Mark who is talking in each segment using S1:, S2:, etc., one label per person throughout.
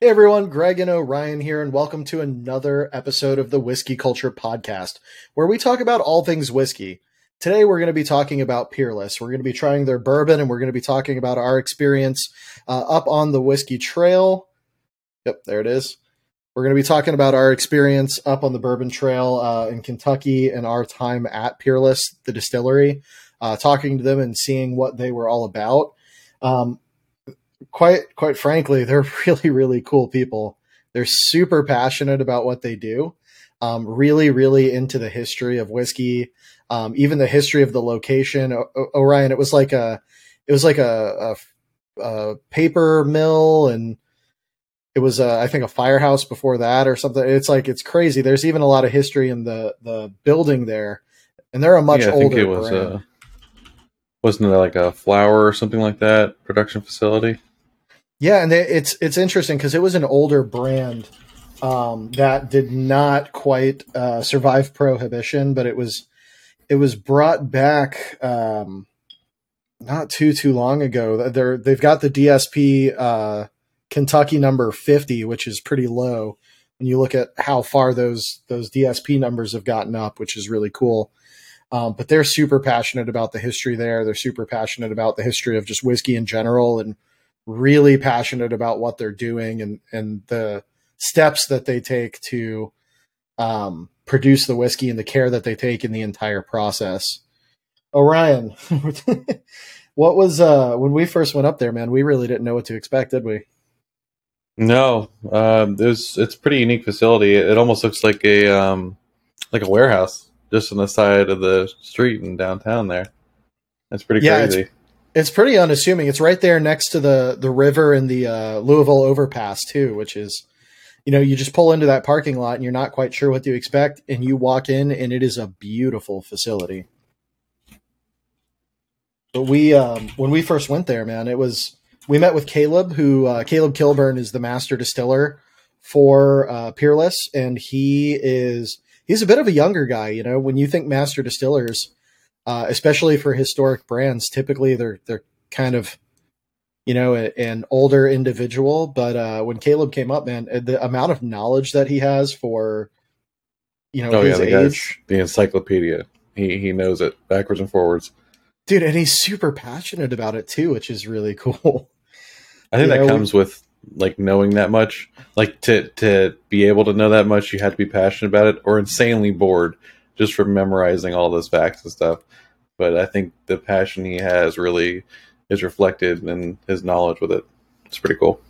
S1: Hey everyone, Greg and Orion here, and welcome to another episode of the Whiskey Culture Podcast, where we talk about all things whiskey. Today we're going to be talking about Peerless. We're going to be trying their bourbon, and we're going to be talking about our experience uh, up on the Whiskey Trail. Yep, there it is. We're going to be talking about our experience up on the Bourbon Trail uh, in Kentucky and our time at Peerless, the distillery, uh, talking to them and seeing what they were all about. Um, quite quite frankly, they're really really cool people. They're super passionate about what they do. Um, really, really into the history of whiskey, um, even the history of the location. O- o- Orion, it was like a, it was like a, a, a paper mill, and it was, a, I think, a firehouse before that or something. It's like it's crazy. There's even a lot of history in the the building there, and they're a much
S2: yeah, I
S1: older
S2: think it was
S1: brand.
S2: uh wasn't it like a flour or something like that production facility?
S1: Yeah, and it's it's interesting because it was an older brand um, that did not quite uh, survive prohibition, but it was it was brought back um, not too too long ago. They're they've got the DSP uh, Kentucky number fifty, which is pretty low when you look at how far those those DSP numbers have gotten up, which is really cool. Um, but they're super passionate about the history there. They're super passionate about the history of just whiskey in general and really passionate about what they're doing and and the steps that they take to um, produce the whiskey and the care that they take in the entire process. Orion, what was uh, when we first went up there, man? We really didn't know what to expect, did we?
S2: No, um, it's it's pretty unique facility. It almost looks like a um, like a warehouse just on the side of the street in downtown. There, that's pretty
S1: Yeah,
S2: crazy.
S1: It's pretty unassuming. It's right there next to the the river and the uh, Louisville overpass too, which is, you know, you just pull into that parking lot and you're not quite sure what to expect, and you walk in and it is a beautiful facility. But we, um, when we first went there, man, it was we met with Caleb, who uh, Caleb Kilburn is the master distiller for uh, Peerless, and he is he's a bit of a younger guy. You know, when you think master distillers uh, especially for historic brands. Typically, they're they're kind of you know a, an older individual. But uh, when Caleb came up, man, uh, the amount of knowledge that he has for you know
S2: Oh yeah,
S1: his
S2: the
S1: age,
S2: the encyclopedia. He he knows it backwards and forwards.
S1: dude, and he's super passionate about it too, which is really cool.
S2: I think
S1: Yeah,
S2: that
S1: we-
S2: comes with like knowing that much. Like to to be able to know that much, you had to be passionate about it or insanely bored just from memorizing all those facts and stuff. But I think the passion he has really is reflected in his knowledge with it. It's pretty cool.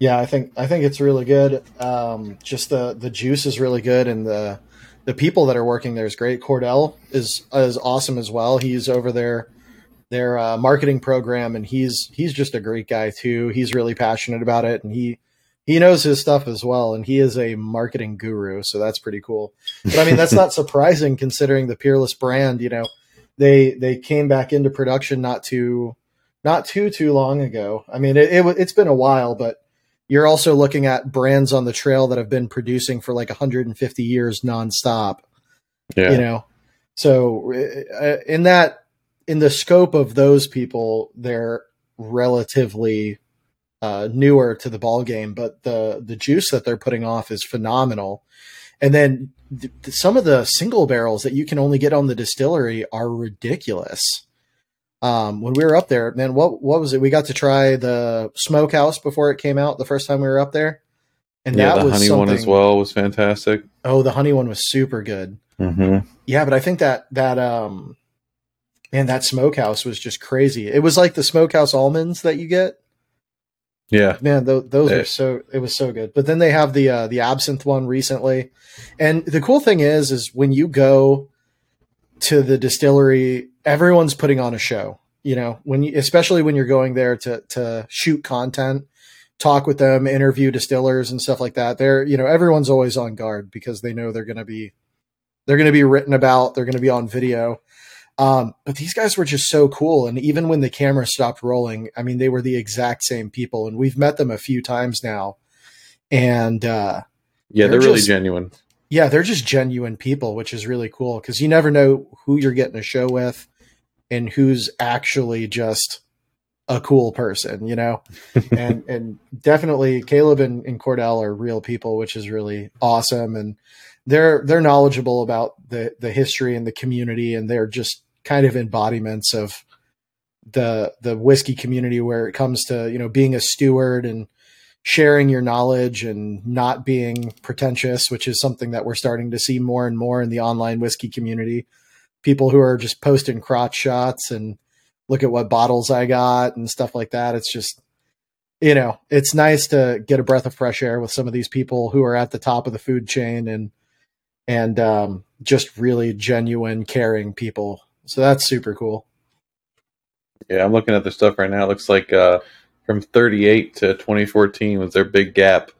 S1: Yeah, I think I think it's really good. Um, just the the juice is really good, and the the people that are working there is great. Cordell is is awesome as well. He's over there their uh, marketing program, and he's he's just a great guy too. He's really passionate about it, and he he knows his stuff as well. And he is a marketing guru, so that's pretty cool. But I mean, that's not surprising considering the Peerless brand. You know, they they came back into production not too not too too long ago. I mean, it, it it's been a while, but you're also looking at brands on the trail that have been producing for like 150 years nonstop
S2: Yeah.
S1: you know so uh, in that in the scope of those people they're relatively uh, newer to the ball game but the the juice that they're putting off is phenomenal and then th- th- some of the single barrels that you can only get on the distillery are ridiculous um, when we were up there man what what was it we got to try the smokehouse before it came out the first time we were up there and
S2: yeah,
S1: that
S2: the
S1: was
S2: honey one as well was fantastic.
S1: oh the honey one was super good
S2: Mm-hmm.
S1: yeah, but I think that that um man, that smokehouse was just crazy. It was like the smokehouse almonds that you get.
S2: Yeah,
S1: Man, th- those
S2: Yeah.
S1: were so it was so good. But then they have the uh, the absinthe one recently, and the cool thing is, is when you go to the distillery, everyone's putting on a show. You know, when you, especially when you're going there to to shoot content, talk with them, interview distillers and stuff like that. They're you know everyone's always on guard because they know they're going to be they're going to be written about. They're going to be on video. Um, but these guys were just so cool. And even when the camera stopped rolling, I mean, they were the exact same people. And we've met them a few times now. And uh,
S2: yeah,
S1: They're
S2: they're, really
S1: just-
S2: genuine.
S1: yeah, they're just genuine people, which is really cool because you never know who you're getting a show with and who's actually just a cool person, you know, and and definitely Caleb and, and Cordell are real people, which is really awesome, and they're they're knowledgeable about the the history and the community, and they're just kind of embodiments of the the whiskey community where it comes to you know being a steward and sharing your knowledge and not being pretentious, which is something that we're starting to see more and more in the online whiskey community. People who are just posting crotch shots and look at what bottles I got and stuff like that. It's just, you know, it's nice to get a breath of fresh air with some of these people who are at the top of the food chain and, and, um, just really genuine, caring people. So that's super cool.
S2: Yeah, I'm looking at the stuff right now. It looks like, uh, from 38 to 2014 was their big gap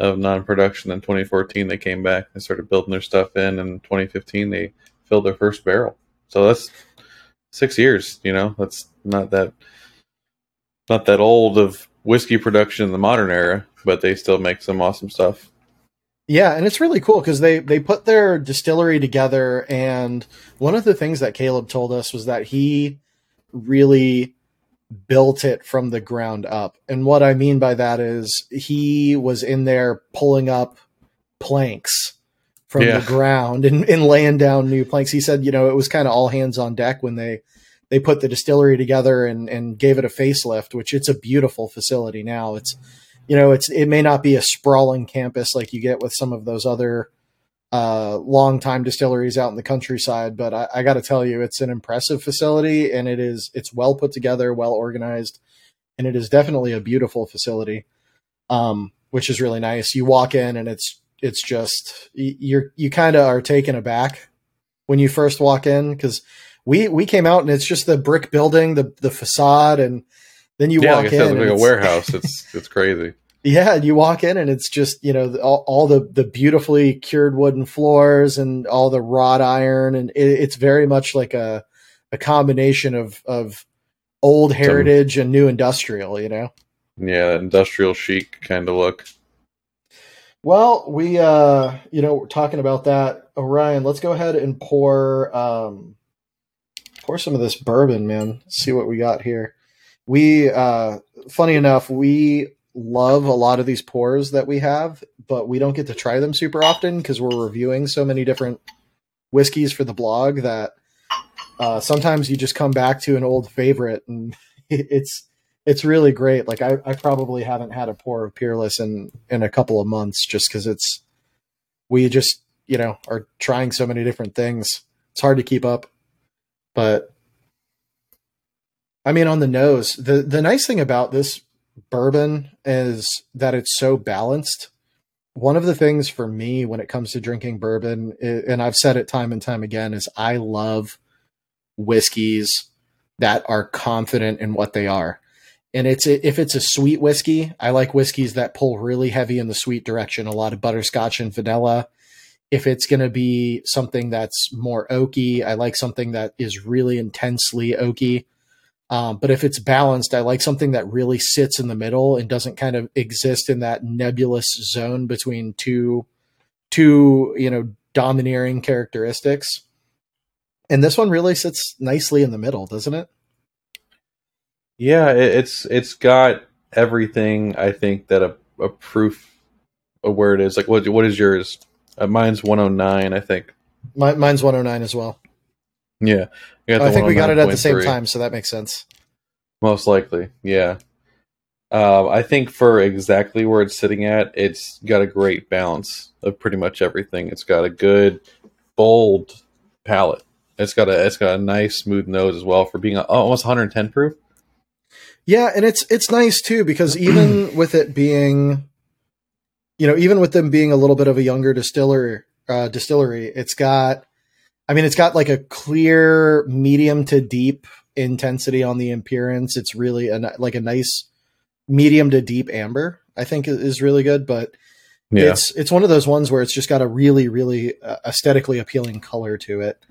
S2: of non-production. In 2014, they came back and started building their stuff in. And 2015, they filled their first barrel. So that's six years. You know, that's not that not that old of whiskey production in the modern era, but they still make some awesome stuff.
S1: Yeah, and it's really cool because they they put their distillery together, and one of the things that Caleb told us was that he really built it from the ground up. And what I mean by that is he was in there pulling up planks from yeah. the ground and, and laying down new planks. He said, you know, it was kind of all hands on deck when they they put the distillery together and and gave it a facelift, which it's a beautiful facility now. It's you know, it's it may not be a sprawling campus like you get with some of those other uh, long time distilleries out in the countryside, but I, I got to tell you, it's an impressive facility and it is it's well put together, well organized, and it is definitely a beautiful facility, um, which is really nice. You walk in and it's it's just you're you kind of are taken aback when you first walk in because we we came out and it's just the brick building, the the facade, and then you yeah, walk like in.
S2: It's like a warehouse. It's it's crazy.
S1: Yeah, you walk in and it's just you know all, all, the the beautifully cured wooden floors and all the wrought iron, and it, it's very much like a a combination of of old heritage Some, and new industrial. You know.
S2: Yeah, industrial chic kind of look.
S1: Well, we uh you know we're talking about that. Orion, let's go ahead and pour um pour some of this bourbon, man. See what we got here. We uh funny enough, we love a lot of these pours that we have, but we don't get to try them super often because we're reviewing so many different whiskeys for the blog that uh, sometimes you just come back to an old favorite and it's it's really great. Like I, I probably haven't had a pour of Peerless in in a couple of months just because it's we just you know are trying so many different things. It's hard to keep up, but I mean on the nose. The the nice thing about this bourbon is that it's so balanced. One of the things for me when it comes to drinking bourbon, and I've said it time and time again, is I love whiskeys that are confident in what they are. And it's if it's a sweet whiskey, I like whiskeys that pull really heavy in the sweet direction, a lot of butterscotch and vanilla. If it's going to be something that's more oaky, I like something that is really intensely oaky. Um, but if it's balanced, I like something that really sits in the middle and doesn't kind of exist in that nebulous zone between two, two you know, domineering characteristics. And this one really sits nicely in the middle, doesn't it?
S2: Yeah, it's it's got everything I think that a, a proof of where it is. Like, what what is yours? Uh, mine's one hundred nine, I think.
S1: My, mine's one hundred nine as well.
S2: Yeah,
S1: I think we got it at the same time, so that makes sense.
S2: Most likely, yeah. Uh, I think for exactly where it's sitting at, it's got a great balance of pretty much everything. It's got a good, bold palate. It's got a it's got a nice smooth nose as well for being a, almost 110 proof.
S1: Yeah, and it's it's nice too because even with it being, you know, even with them being a little bit of a younger distiller uh, distillery, it's got I mean, it's got like a clear medium to deep intensity on the appearance. It's really a, like a nice medium to deep amber. I think is really good, but yeah. it's it's one of those ones where it's just got a really really uh, aesthetically appealing color to it,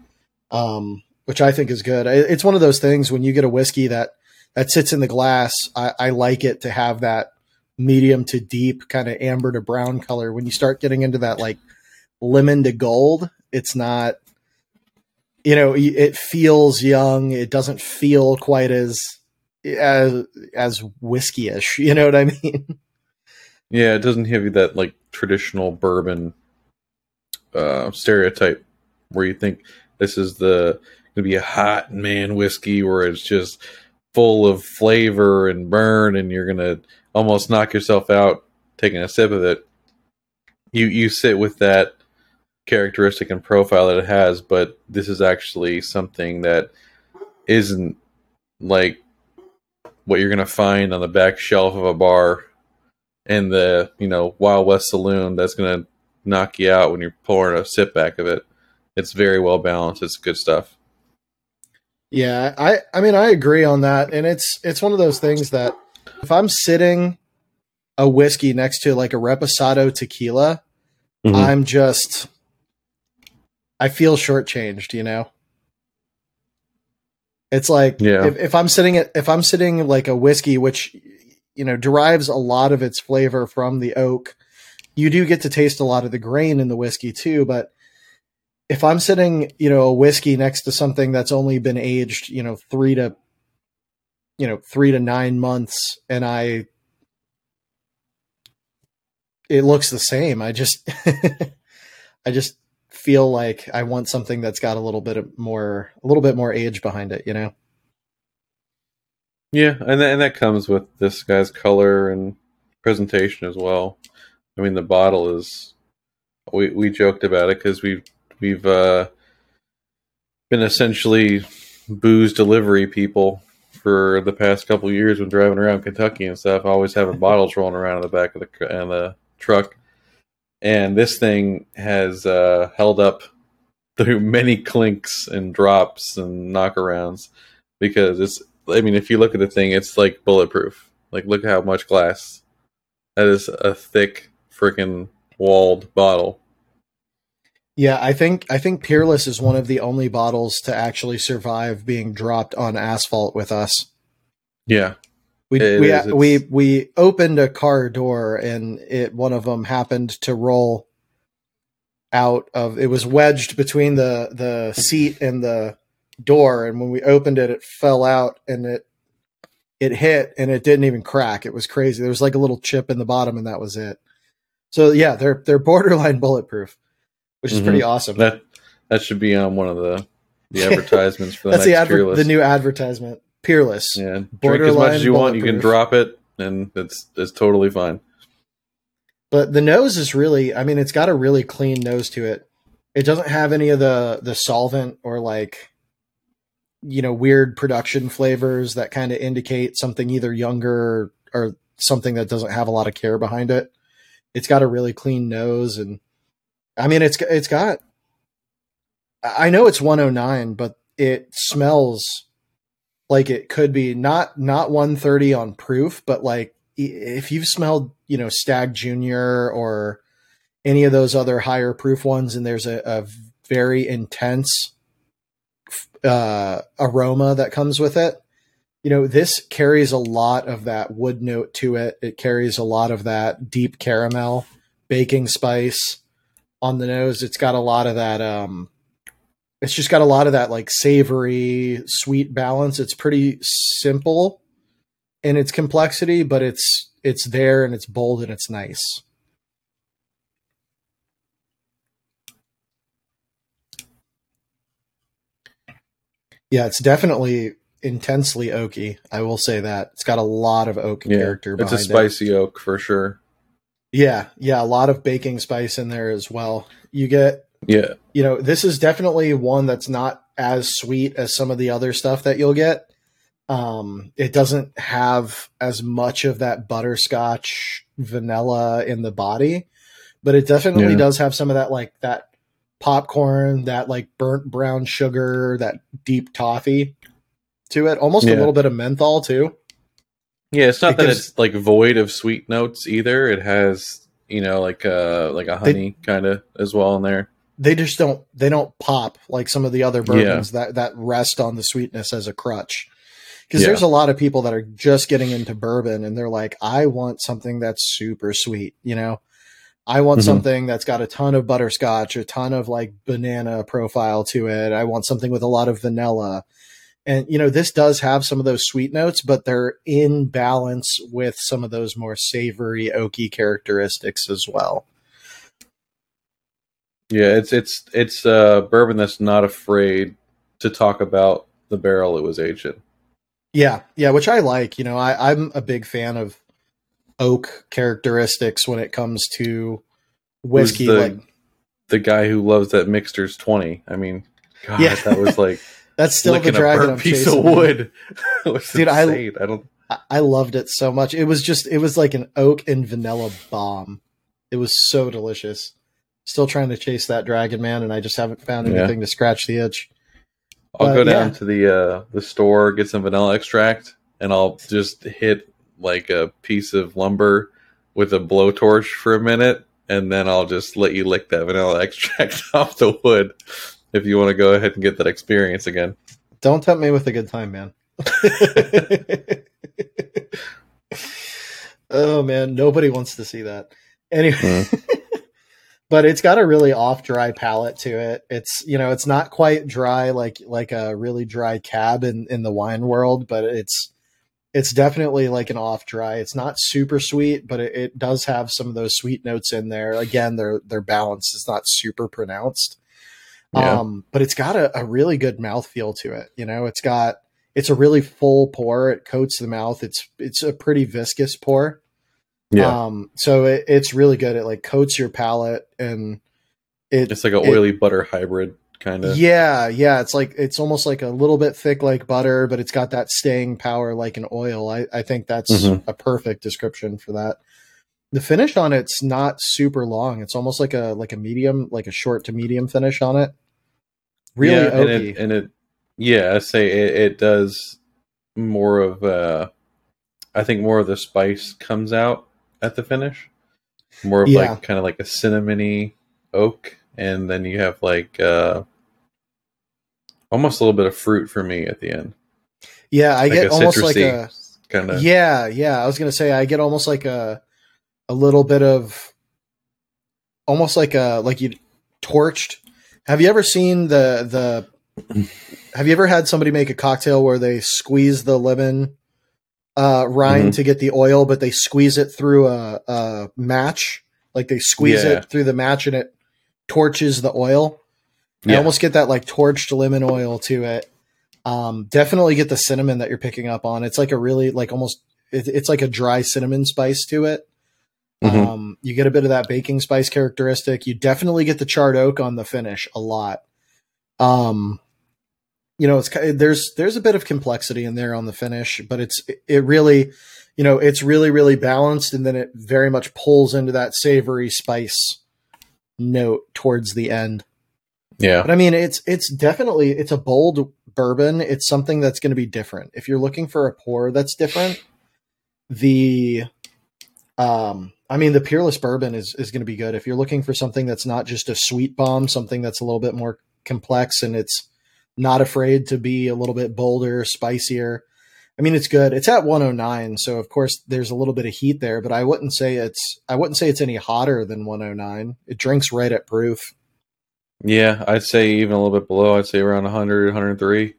S1: um, which I think is good. It's one of those things when you get a whiskey that that sits in the glass. I, I like it to have that medium to deep kind of amber to brown color. When you start getting into that like lemon to gold, it's not you know, it feels young. It doesn't feel quite as as as whiskey-ish. You know what I mean?
S2: Yeah, it doesn't have that like traditional bourbon uh, stereotype where you think this is the gonna be a hot man whiskey where it's just full of flavor and burn and you're gonna almost knock yourself out taking a sip of it. You you sit with that characteristic and profile that it has, but this is actually something that isn't like what you're gonna find on the back shelf of a bar in the you know Wild West saloon that's gonna knock you out when you're pouring a sip back of it. It's very well balanced. It's good stuff.
S1: Yeah, I I mean I agree on that, and it's it's one of those things that if I'm sitting a whiskey next to like a reposado tequila,
S2: Mhm.
S1: I'm just I feel shortchanged, you know. It's like
S2: Yeah.
S1: if, if I'm sitting at if I'm sitting like a whiskey, which you know derives a lot of its flavor from the oak, you do get to taste a lot of the grain in the whiskey too. But if I'm sitting, you know, a whiskey next to something that's only been aged, you know, three to you know three to nine months, and I it looks the same. I just I just feel like I want something that's got a little bit more a little bit more age behind it, you know.
S2: Yeah, and that, and that comes with this guy's color and presentation as well. I mean, the bottle is we we joked about it because we've we've uh, been essentially booze delivery people for the past couple years when driving around Kentucky and stuff. Always having bottles rolling around in the back of the in the truck, and this thing has uh, held up through many clinks and drops and knockarounds because it's I mean, if you look at the thing, it's like bulletproof. Like, look how much glass. That is a thick, freaking walled bottle.
S1: Yeah, I think I think Peerless is one of the only bottles to actually survive being dropped on asphalt with us.
S2: Yeah,
S1: We
S2: It
S1: we
S2: is,
S1: we we opened a car door and it one of them happened to roll out of it was wedged between the the seat and the door and when we opened it it fell out and it it hit and it didn't even crack. It was crazy. There was like a little chip in the bottom and that was it. So yeah, they're they're borderline bulletproof, which is
S2: Mhm.
S1: pretty awesome.
S2: that that should be on one of the the advertisements for the
S1: That's the adver- the new advertisement. Peerless.
S2: yeah, drink as much as you want. You can drop it, and it's it's totally fine.
S1: But the nose is really I mean it's got a really clean nose to it. It doesn't have any of the the solvent or like you know weird production flavors that kind of indicate something either younger or something that doesn't have a lot of care behind it. It's got a really clean nose and I mean it's it's got I know it's 109 but it smells like it could be not not 130 on proof but like if you've smelled you know Stagg Junior or any of those other higher proof ones and there's a, a very intense uh, aroma that comes with it you know this carries a lot of that wood note to it. It carries a lot of that deep caramel baking spice on the nose. It's got a lot of that um it's just got a lot of that like savory sweet balance it's pretty simple in its complexity but it's it's there and it's bold and it's nice yeah it's definitely intensely oaky i will say that it's got a lot of oak
S2: Yeah,
S1: character
S2: it's a
S1: it.
S2: spicy oak for sure.
S1: yeah yeah a lot of baking spice in there as well you get
S2: Yeah,
S1: you know, this is definitely one that's not as sweet as some of the other stuff that you'll get. Um, it doesn't have as much of that butterscotch vanilla in the body, but it definitely
S2: Yeah.
S1: does have some of that like that popcorn, that like burnt brown sugar, that deep toffee to it. Almost a little bit of menthol too.
S2: yeah. It's not
S1: It
S2: that
S1: gives-
S2: it's like void of sweet notes either. It has you know like uh like a honey kind of as well in there.
S1: They just don't they don't pop like some of the other bourbons that that rest on the sweetness as a crutch. Because
S2: Yeah.
S1: there's a lot of people that are just getting into bourbon and they're like, I want something that's super sweet, you know? I want
S2: Mhm.
S1: something that's got a ton of butterscotch, a ton of like banana profile to it. I want something with a lot of vanilla. And you know, this does have some of those sweet notes, but they're in balance with some of those more savory oaky characteristics as well.
S2: Yeah, it's it's it's uh, bourbon that's not afraid to talk about the barrel it was aged in.
S1: Yeah, yeah, which I like. You know, I, I'm a big fan of oak characteristics when it comes to whiskey.
S2: the,
S1: like
S2: the guy who loves that Michter's twenty. I mean, God,
S1: Yeah.
S2: that was like
S1: that's still the
S2: a
S1: dragon I'm
S2: piece of wood.
S1: Dude, I-
S2: I, don't.
S1: I, I loved it so much. It was just, it was like an oak and vanilla bomb. It was so delicious. Still trying to chase that dragon man, and I just haven't found
S2: Yeah.
S1: anything to scratch the itch.
S2: I'll
S1: But,
S2: go down
S1: yeah.
S2: to the uh, the store, get some vanilla extract, and I'll just hit like a piece of lumber with a blowtorch for a minute, and then I'll just let you lick that vanilla extract off the wood if you want to go ahead and get that experience again.
S1: Don't tempt me with a good time, man. oh man, nobody wants to see that. Anyway, but it's got a really off dry palate to it. It's you know, it's not quite dry like like a really dry cab in in the wine world, but it's it's definitely like an off dry. It's not super sweet, but it, it does have some of those sweet notes in there. Again, they're they're balanced. It's not super pronounced.
S2: Yeah.
S1: Um, but it's got a, a really good mouthfeel to it. You know, it's got it's a really full pour. It coats the mouth. It's it's a pretty viscous pour.
S2: Yeah,
S1: Um, so it, it's really good. It like coats your palate and it
S2: it's like an
S1: it-
S2: oily butter hybrid kind of.
S1: yeah, yeah. It's like it's almost like a little bit thick like butter, but it's got that staying power like an oil. I, I think that's
S2: Mhm.
S1: a perfect description for that. The finish on it's not super long. It's almost like a like a medium, like a short to medium finish on it. Really
S2: yeah, and it, and it, yeah, I say it, it does more of. Uh, I think more of the spice comes out at the finish. More of
S1: Yeah.
S2: like kind of like a cinnamony oak, and then you have like uh, almost a little bit of fruit for me at the end.
S1: yeah, I
S2: like
S1: get almost like a
S2: kind of.
S1: Yeah, yeah. I was gonna say I get almost like a a little bit of almost like a like you torched. Have you ever seen the the have you ever had somebody make a cocktail where they squeeze the lemon uh rind
S2: Mhm.
S1: to get the oil, but they squeeze it through a, a match? Like they squeeze
S2: Yeah.
S1: it through the match and it torches the oil. You
S2: Yeah.
S1: almost get that like torched lemon oil to it. Um, definitely get the cinnamon that you're picking up on. It's like a really like almost it, it's like a dry cinnamon spice to it.
S2: Mhm.
S1: Um, you get a bit of that baking spice characteristic. You definitely get the charred oak on the finish a lot. Um, you know, it's there's there's a bit of complexity in there on the finish, but it's it really, you know, it's really really balanced, and then it very much pulls into that savory spice note towards the end.
S2: yeah,
S1: But I mean, it's it's definitely it's a bold bourbon. It's something that's going to be different. If you're looking for a pour that's different, the um I mean, the peerless bourbon is is going to be good. If you're looking for something that's not just a sweet bomb, something that's a little bit more complex and it's not afraid to be a little bit bolder, spicier. I mean, it's good. It's at 109, so of course there's a little bit of heat there, but I wouldn't say it's I wouldn't say it's any hotter than 109. It drinks right at proof.
S2: yeah. I'd say even a little bit below. I'd say around 100, 103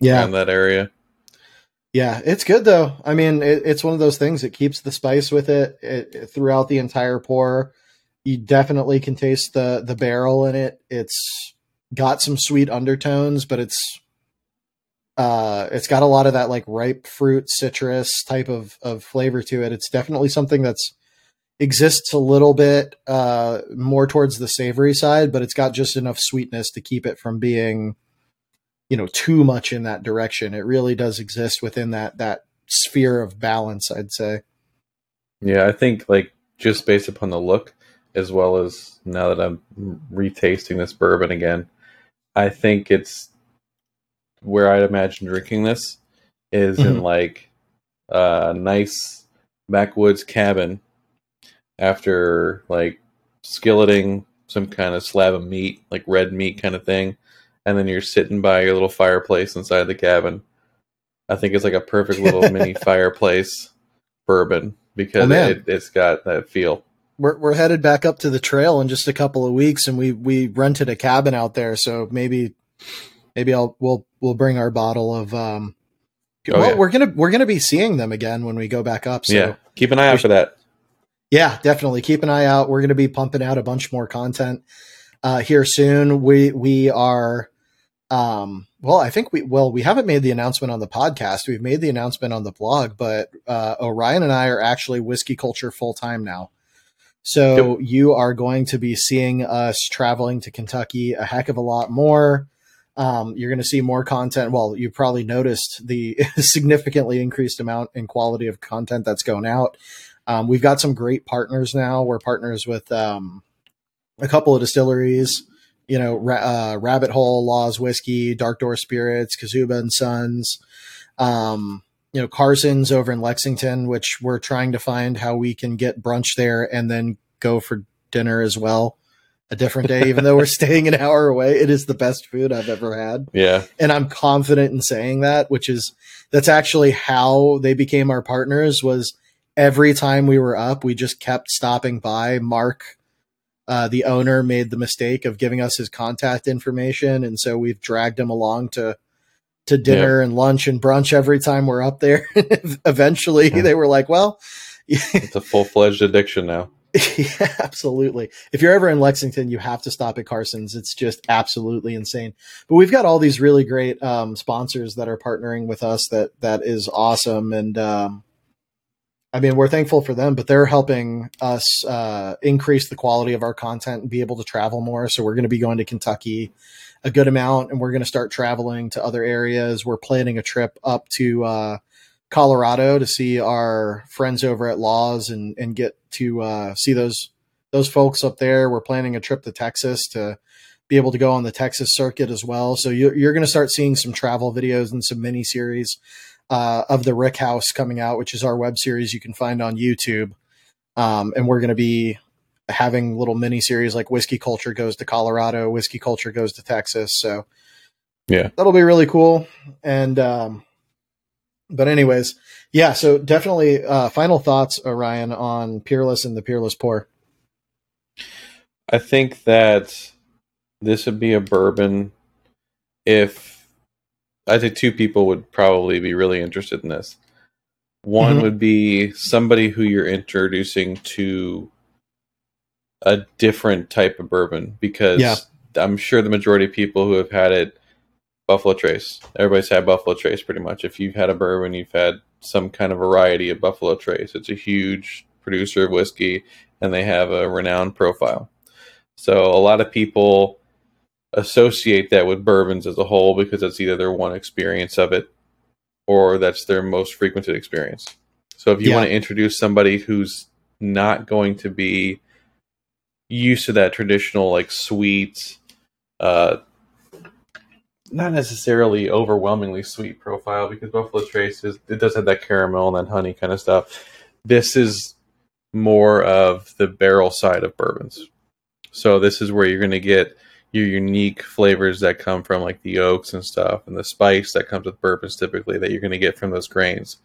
S1: Yeah.
S2: around that area.
S1: Yeah, it's good though. I mean, it, it's one of those things. It keeps the spice with it, it throughout the entire pour. You definitely can taste the the barrel in it. It's got some sweet undertones, but it's uh it's got a lot of that like ripe fruit citrus type of of flavor to it. It's definitely something that's exists a little bit uh more towards the savory side, but it's got just enough sweetness to keep it from being you know too much in that direction it really does exist within that that sphere of balance i'd say
S2: Yeah, I think like just based upon the look, as well as now that I'm retasting this bourbon again, I think it's where I'd imagine drinking this is in
S1: Mhm.
S2: like a nice backwoods cabin after like skilleting some kind of slab of meat, like red meat kind of thing, and then you're sitting by your little fireplace inside the cabin. I think it's like a perfect little mini fireplace bourbon because
S1: Oh,
S2: it, it's got that feel.
S1: We're, we're headed back up to the trail in just a couple of weeks and we we rented a cabin out there so maybe maybe I'll we'll we'll bring our bottle of. um
S2: Oh,
S1: Well,
S2: yeah.
S1: we're gonna we're gonna be seeing them again when we go back up. So
S2: yeah, keep an eye out for that.
S1: Yeah, definitely. Keep an eye out. We're going to be pumping out a bunch more content uh, here soon. We we are, um, well, I think we well we haven't made the announcement on the podcast. We've made the announcement on the blog, but uh, Orion and I are actually whiskey culture full time now. So you are going to be seeing us traveling to Kentucky a heck of a lot more. Um, you're going to see more content. Well, you probably noticed the significantly increased amount and quality of content that's going out. Um, we've got some great partners now. We're partners with um, a couple of distilleries, you know, Ra- uh, Rabbit Hole, Laws Whiskey, Dark Door Spirits, Kozuba and Sons, um, you know, Carson's over in Lexington, which we're trying to find how we can get brunch there and then go for dinner as well a different day, even though we're staying an hour away. It is the best food I've ever had
S2: Yeah,
S1: and I'm confident in saying that, which is that's actually how they became our partners. Was every time we were up, we just kept stopping by. Mark, uh, the owner, made the mistake of giving us his contact information, and so we've dragged him along to to dinner and lunch and brunch every time we're up there. Eventually,
S2: Yeah.
S1: they were like, "Well."
S2: it's a full fledged addiction now.
S1: yeah, absolutely. If you're ever in Lexington, you have to stop at Carson's. It's just absolutely insane. But we've got all these really great um, sponsors that are partnering with us. That that is awesome, and um, I mean we're thankful for them. But they're helping us uh, increase the quality of our content and be able to travel more. So we're going to be going to Kentucky a good amount, and we're going to start traveling to other areas. We're planning a trip up to. Uh, Colorado to see our friends over at Laws and and get to uh, see those those folks up there. We're planning a trip to Texas to be able to go on the Texas circuit as well. So you're, you're going to start seeing some travel videos and some mini series uh, of the Rick House coming out, which is our web series you can find on YouTube. Um, and we're going to be having little mini series like Whiskey Culture goes to Colorado, Whiskey Culture goes to Texas. So
S2: Yeah.
S1: that'll be really cool. And um, but anyways, yeah. So definitely, uh, final thoughts, Orion, on Peerless and the Peerless Pour.
S2: I think that this would be a bourbon if I think two people would probably be really interested in this. One
S1: Mhm.
S2: would be somebody who you're introducing to a different type of bourbon because
S1: Yeah.
S2: I'm sure the majority of people who have had it Buffalo Trace. Everybody's had Buffalo Trace pretty much. If you've had a bourbon, you've had some kind of variety of Buffalo Trace. It's a huge producer of whiskey and they have a renowned profile. So a lot of people associate that with bourbons as a whole because that's either their one experience of it or that's their most frequented experience. So if you
S1: Yeah.
S2: want to introduce somebody who's not going to be used to that traditional like sweet uh not necessarily overwhelmingly sweet profile because Buffalo Trace is it does have that caramel and that honey kind of stuff. This is more of the barrel side of bourbons. So this is where you're going to get your unique flavors that come from like the oaks and stuff and the spice that comes with bourbons typically that you're going to get from those grains.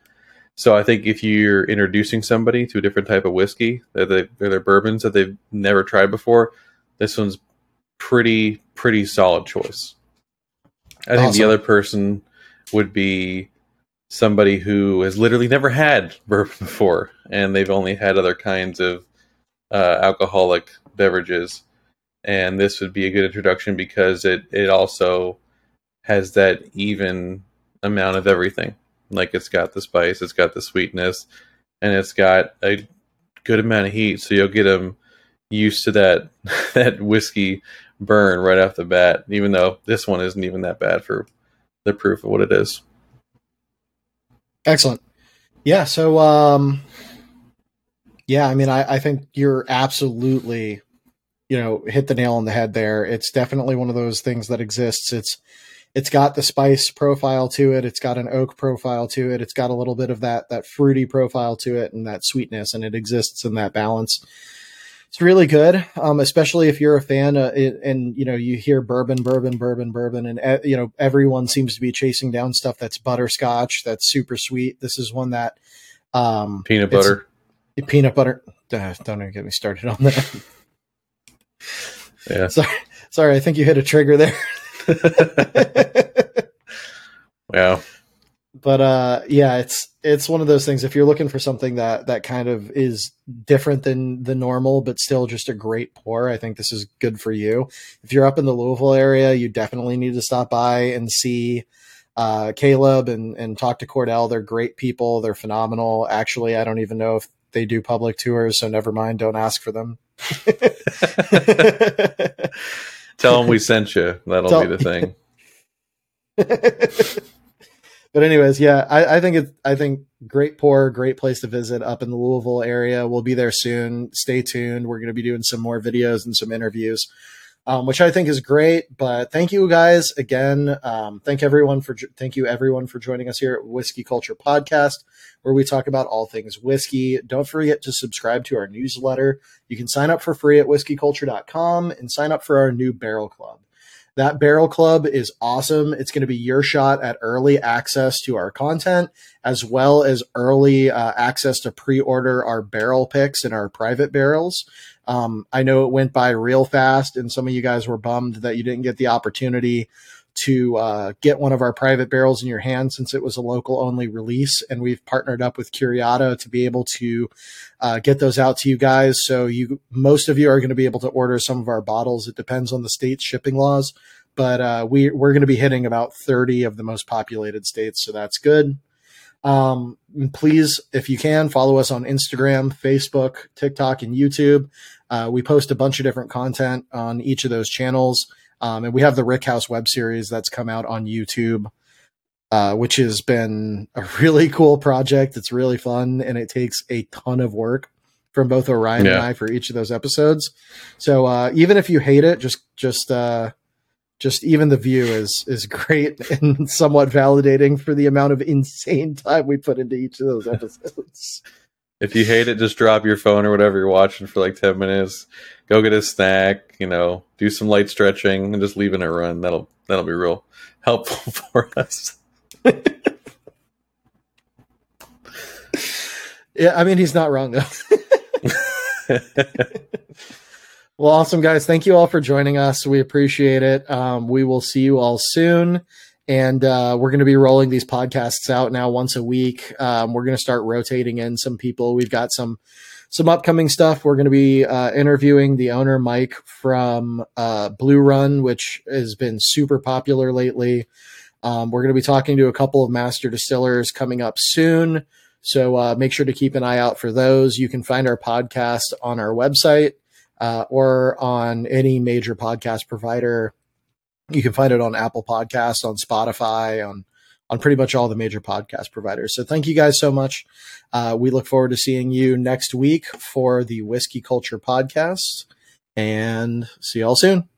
S2: So I think if you're introducing somebody to a different type of whiskey, they, they're their bourbons that they've never tried before, this one's pretty pretty solid choice. I think the other person would be somebody who has literally never had bourbon before, and they've only had other kinds of uh, alcoholic beverages, and this would be a good introduction because it it also has that even amount of everything. Like it's got the spice, it's got the sweetness, and it's got a good amount of heat. So you'll get them used to that that whiskey burn right off the bat. Even though this one isn't even that bad for the proof of what it is.
S1: Excellent. Yeah. So, um, yeah, I mean, I, I think you're absolutely, you know, hit the nail on the head there. It's definitely one of those things that exists. It's, it's got the spice profile to it. It's got an oak profile to it. It's got a little bit of that, that fruity profile to it and that sweetness, and it exists in that balance. It's really good, um, especially if you're a fan uh, it, and you know you hear bourbon, bourbon, bourbon, bourbon, and uh, you know everyone seems to be chasing down stuff that's butterscotch, that's super sweet. This is one that um,
S2: Peanut butter.
S1: peanut butter. Uh, don't even get me started on that.
S2: Yeah.
S1: sorry, sorry. I think you hit a trigger there.
S2: yeah.
S1: But uh, yeah, it's it's one of those things. If you're looking for something that that kind of is different than the normal, but still just a great pour, I think this is good for you. If you're up in the Louisville area, you definitely need to stop by and see uh, Caleb and and talk to Cordell. They're great people. They're phenomenal. Actually, I don't even know if they do public tours, so never mind. Don't ask for them.
S2: Tell them we sent you. That'll Tell- be the thing.
S1: but anyways, yeah, I, I think it's I think great pour, great place to visit up in the Louisville area. We'll be there soon. Stay tuned. We're going to be doing some more videos and some interviews um, which I think is great. But thank you guys again. Um, thank everyone for thank you everyone for joining us here at Whiskey Culture Podcast, where we talk about all things whiskey. Don't forget to subscribe to our newsletter. You can sign up for free at whiskeyculture.com and sign up for our new Barrel Club. That Barrel Club is awesome. It's going to be your shot at early access to our content, as well as early uh, access to pre order our barrel picks and our private barrels. Um, I know it went by real fast, and some of you guys were bummed that you didn't get the opportunity to uh, get one of our private barrels in your hand since it was a local only release. And we've partnered up with Curiada to be able to uh, get those out to you guys. So you, most of you are going to be able to order some of our bottles. It depends on the state's shipping laws, but uh, we we're going to be hitting about 30 of the most populated states. So that's good. Um, please, if you can, follow us on Instagram, Facebook, TikTok, and YouTube. Uh, we post a bunch of different content on each of those channels. Um, and we have the Rick House web series that's come out on YouTube, uh, which has been a really cool project. It's really fun and it takes a ton of work from both Orion yeah. and I for each of those episodes. So uh, even if you hate it, just just uh, just even the view is is great and somewhat validating for the amount of insane time we put into each of those episodes.
S2: If you hate it, just drop your phone or whatever you're watching for like ten minutes. Go get a snack. You know, do some light stretching and just leaving it run. That'll that'll be real helpful for us.
S1: yeah, I mean he's not wrong though. Well, awesome guys! Thank you all for joining us. We appreciate it. Um, we will see you all soon and uh, we're going to be rolling these podcasts out now once a week. Um, we're going to start rotating in some people. We've got some some upcoming stuff. We're going to be uh, interviewing the owner Mike from uh, Blue Run, which has been super popular lately. Um, we're going to be talking to a couple of master distillers coming up soon. So uh, make sure to keep an eye out for those. You can find our podcast on our website uh, or on any major podcast provider you can find it on Apple Podcasts, on Spotify, on on pretty much all the major podcast providers. So thank you guys so much. Uh, we look forward to seeing you next week for the Whiskey Culture podcast, and see y'all soon.